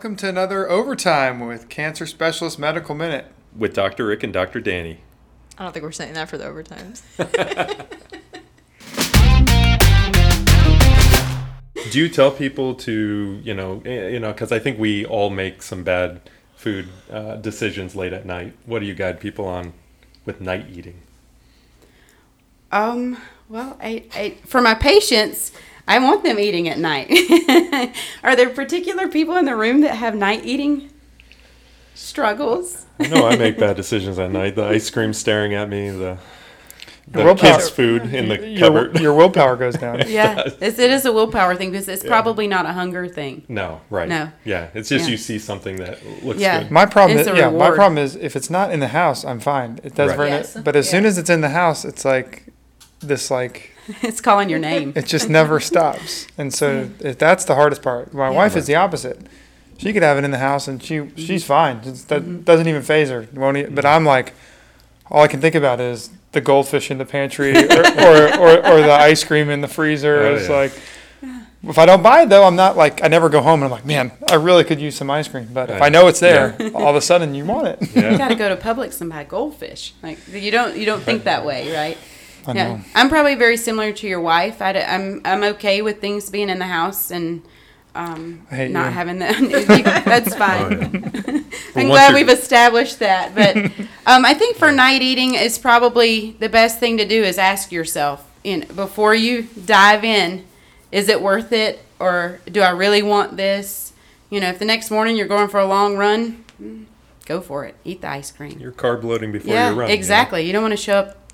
Welcome to another overtime with Cancer Specialist Medical Minute. with Dr. Rick and Dr. Danny. I don't think we're saying that for the overtimes. Do you tell people to, you know, eh, you know, because I think we all make some bad food uh, decisions late at night. What do you guide people on with night eating? Um, well, I, I, for my patients, I want them eating at night. Are there particular people in the room that have night eating struggles? no, I make bad decisions at night. The ice cream staring at me, the, the willpower- kids' food in the your, cupboard. your willpower goes down. Yeah, it's, it is a willpower thing because it's Yeah. probably not a hunger thing. no, right. No. Yeah, it's just Yeah. you see something that looks Yeah. good. My problem It's is, a yeah, my problem is if it's not in the house, I'm fine. It does Right. very Yes. but as soon as it's in the house, it's like this like It's calling your name. it just never stops. And so if that's the hardest part. My wife is the opposite. She could have it in the house and she mm-hmm. she's fine. It's, that mm-hmm. doesn't even faze her. Won't e- but mm-hmm. I'm like, all I can think about is the goldfish in the pantry or, or, or, or the ice cream in the freezer. Oh, it's yeah. like, if I don't buy it though, I'm not like I never go home and I'm like, man, I really could use some ice cream. But if I know it's there, all of a sudden you want it. You got to go to Publix and buy goldfish. Like you don't you don't think that way, right? I yeah, know. I'm probably very similar to your wife. I, am I'm okay with things being in the house and um, not you. having that. That's fine. Oh, yeah. I'm once glad we've established that. But um, I think for night eating is probably the best thing to do is ask yourself in before you dive in, is it worth it or do I really want this? You know, if the next morning you're going for a long run, mm, go for it. Eat the ice cream. You're carb loading before yeah, you run. you know? exactly. You don't want to show up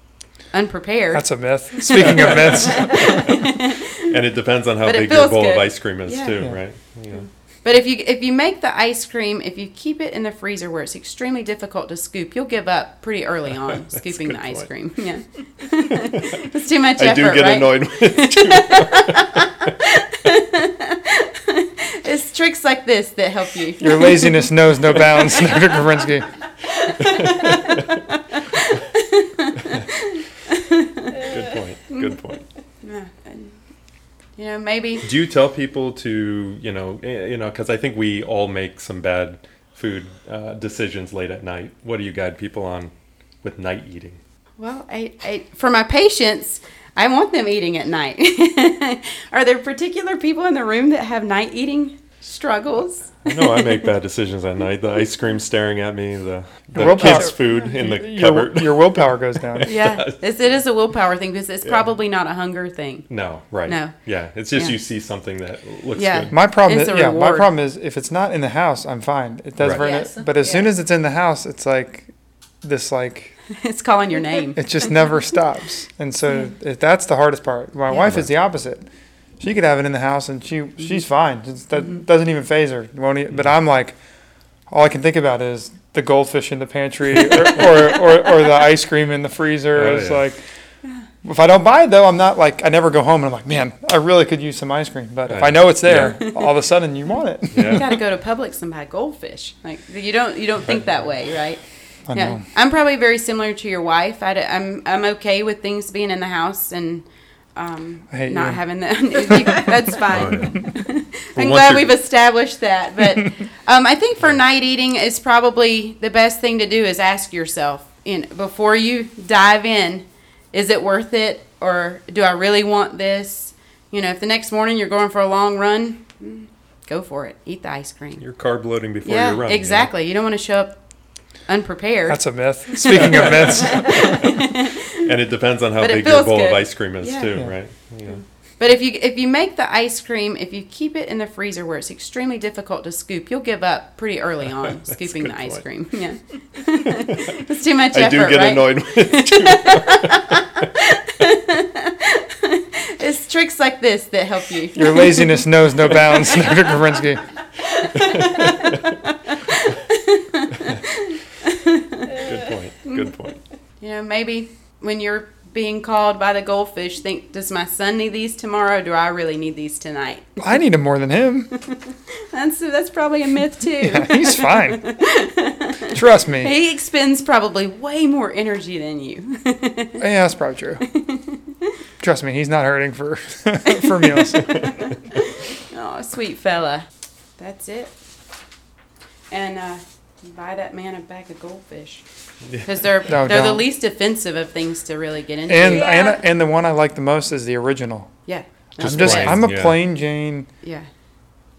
unprepared. That's a myth. Speaking of myths, And it depends on how But big your feels bowl of ice cream is Yeah. too, Yeah. right? Yeah. But if you if you make the ice cream, if you keep it in the freezer where it's extremely difficult to scoop, you'll give up pretty early on scooping good the ice point. cream. Yeah, it's too much I effort, do get right? annoyed with it too. It's tricks like this that help you. your laziness knows no bounds, Dr. Kavrinsky. Good point. Good point. Yeah, and, you know, maybe Do you tell people to, you know, eh, you know, because I think we all make some bad food uh, decisions late at night. What do you guide people on with night eating? Well, I, I for my patients, I want them eating at night. Are there particular people in the room that have night eating struggles? I know I make bad decisions at night. The ice cream staring at me, the, the kids' food in the Your, cupboard. your willpower goes down. Yeah, it's, it is a willpower thing because it's Yeah. probably not a hunger thing. No, right. No. Yeah, it's just Yeah. you see something that looks Yeah. good. My problem is, yeah, my problem is if it's not in the house, I'm fine. It does Right. very Yes. but as soon as it's in the house, it's like this like It's calling your name. it just never stops. And so if that's the hardest part. My wife is the opposite. She could have it in the house and she mm-hmm. she's fine. It's, that mm-hmm. doesn't even faze her. Won't but I'm like all I can think about is the goldfish in the pantry or, or, or, or the ice cream in the freezer. Oh, it's yeah. like if I don't buy it though, I'm not like I never go home and I'm like, man, I really could use some ice cream. But if I know it's there, all of a sudden you want it. You Yeah. got to go to Publix and buy goldfish. Like you don't you don't think that way, right? I yeah, know. I'm probably very similar to your wife. I, am I'm okay with things being in the house and um, not you. having that. you- that's Oh, fine. yeah. I'm glad we've established that. But um, I think for night eating is probably the best thing to do is ask yourself in before you dive in, is it worth it or do I really want this? You know, if the next morning you're going for a long run, mm, go for it. Eat the ice cream. You're carb loading before yeah, you run. you know? exactly. You don't want to show up unprepared. That's a myth. Speaking of myths, And it depends on how But big your feels bowl of ice cream is Yeah. too, Yeah. right? Yeah. But if you if you make the ice cream, if you keep it in the freezer where it's extremely difficult to scoop, you'll give up pretty early on scooping good the ice point. cream. Yeah, it's too much I effort, do get right? annoyed with it too. It's tricks like this that help you. your laziness knows no bounds, Dr. Kavrinsky. Good point. Good point. You know, maybe when you're being called by the goldfish, think, does my son need these tomorrow? Or do I really need these tonight? I need them more than him. That's that's probably a myth too. Yeah, he's fine. Trust me. He expends probably way more energy than you. Yeah, that's probably true. Trust me, he's not hurting for for meals. oh, sweet fella. That's it. and uh, buy that man a bag of goldfish because they're No, they're the don't. least offensive of things to really get into. And Yeah. and and the one I like the most is the original. yeah, Just I'm just plain, I'm a yeah. plain Jane, yeah.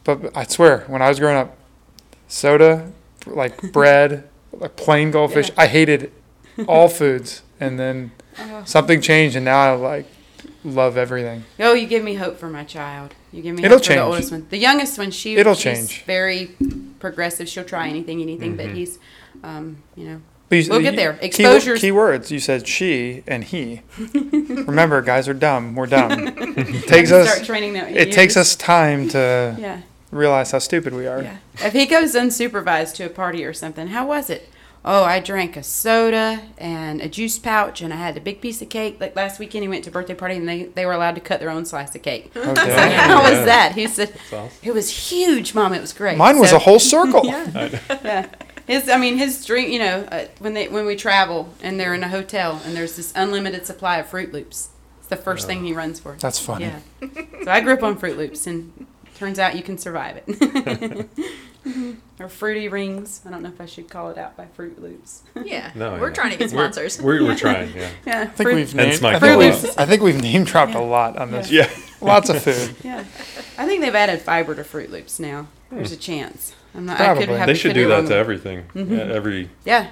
but I swear when I was growing up, soda, like bread, like plain goldfish. Yeah. I hated all foods, and then Oh. something changed, and now I like love everything. Oh, you give me hope for my child. You give me It'll hope for the oldest one. The youngest one, she It'll she's change. very progressive. She'll try anything, anything. But he's, um, you know, you- We'll get there. key- Exposures- Key, words. You said she and he. Remember, guys are dumb. We're dumb. It takes us. It takes us time to Yeah, realize how stupid we are. yeah. If he goes unsupervised to a party or something, how was it? Oh, I drank a soda and a juice pouch, and I had a big piece of cake. Like last weekend, he went to a birthday party, and they, they were allowed to cut their own slice of cake. I was like, Okay. how was that? He said, awesome. it was huge, mom. It was great. Mine was So- a whole circle. yeah. His, I mean, his dream. You know, uh, when they when we travel and they're in a hotel and there's this unlimited supply of Froot Loops, it's the first thing he runs for. That's funny. Yeah. So I grew up on Froot Loops, and turns out you can survive it. or Fruity Rings. I don't know if I should call it out by Froot Loops. Yeah. No, We're yeah. trying to get We're- sponsors. We're, we're trying, yeah. Yeah. I think we've Hence named. I think, we've, I think we've name dropped a lot on this. Yeah. Lots of food. Yeah. I think they've added fiber to Froot Loops now. There's a chance. I'm not. I Probably. could have They should do that to everything. Mm-hmm. Yeah, every Yeah.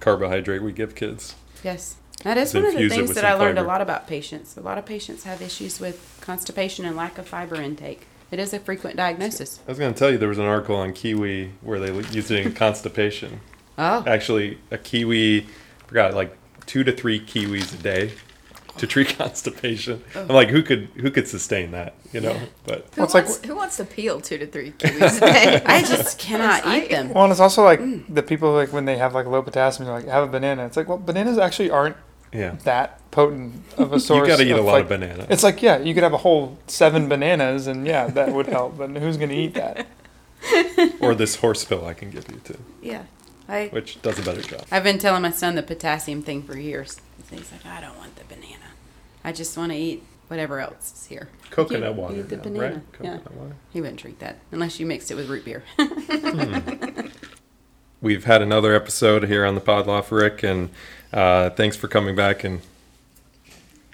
carbohydrate we give kids. Yes. That is one of the things that I learned fiber. a lot about patients. A lot of patients have issues with constipation and lack of fiber intake. It is a frequent diagnosis. I was going to tell you there was an article on kiwi where they used it in constipation. Oh. Actually, a kiwi, I forgot, like two to three kiwis a day to treat constipation. I'm like, who could who could sustain that? You know, but Who, Well, it's like- wants, who wants to peel two to three kiwis a day? I just cannot I- eat them. Well, and it's also like Mm. the people like when they have like low potassium, they're like have a banana. It's like well, bananas actually aren't yeah, that potent of a source. you got to eat a lot like, of banana. It's like yeah, you could have a whole seven bananas, and yeah, that would help. But who's gonna eat that? or this horse pill I can give you too, Yeah. I, which does a better job. I've been telling my son the potassium thing for years. He's like, I don't want the banana. I just want to eat whatever else is here. Coconut You water, eat the now, banana. right? Yeah. Water. He wouldn't drink that unless you mixed it with root beer. Hmm. We've had another episode here on the Podloff, Rick, and uh, thanks for coming back. And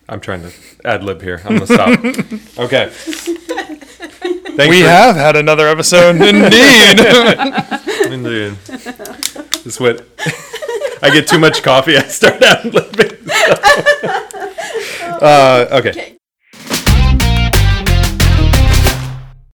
I'm trying to ad lib here. I'm gonna stop. okay. Thanks we for- have had another episode, indeed. Indeed. This what I get too much coffee. I start ad libbing. uh, okay.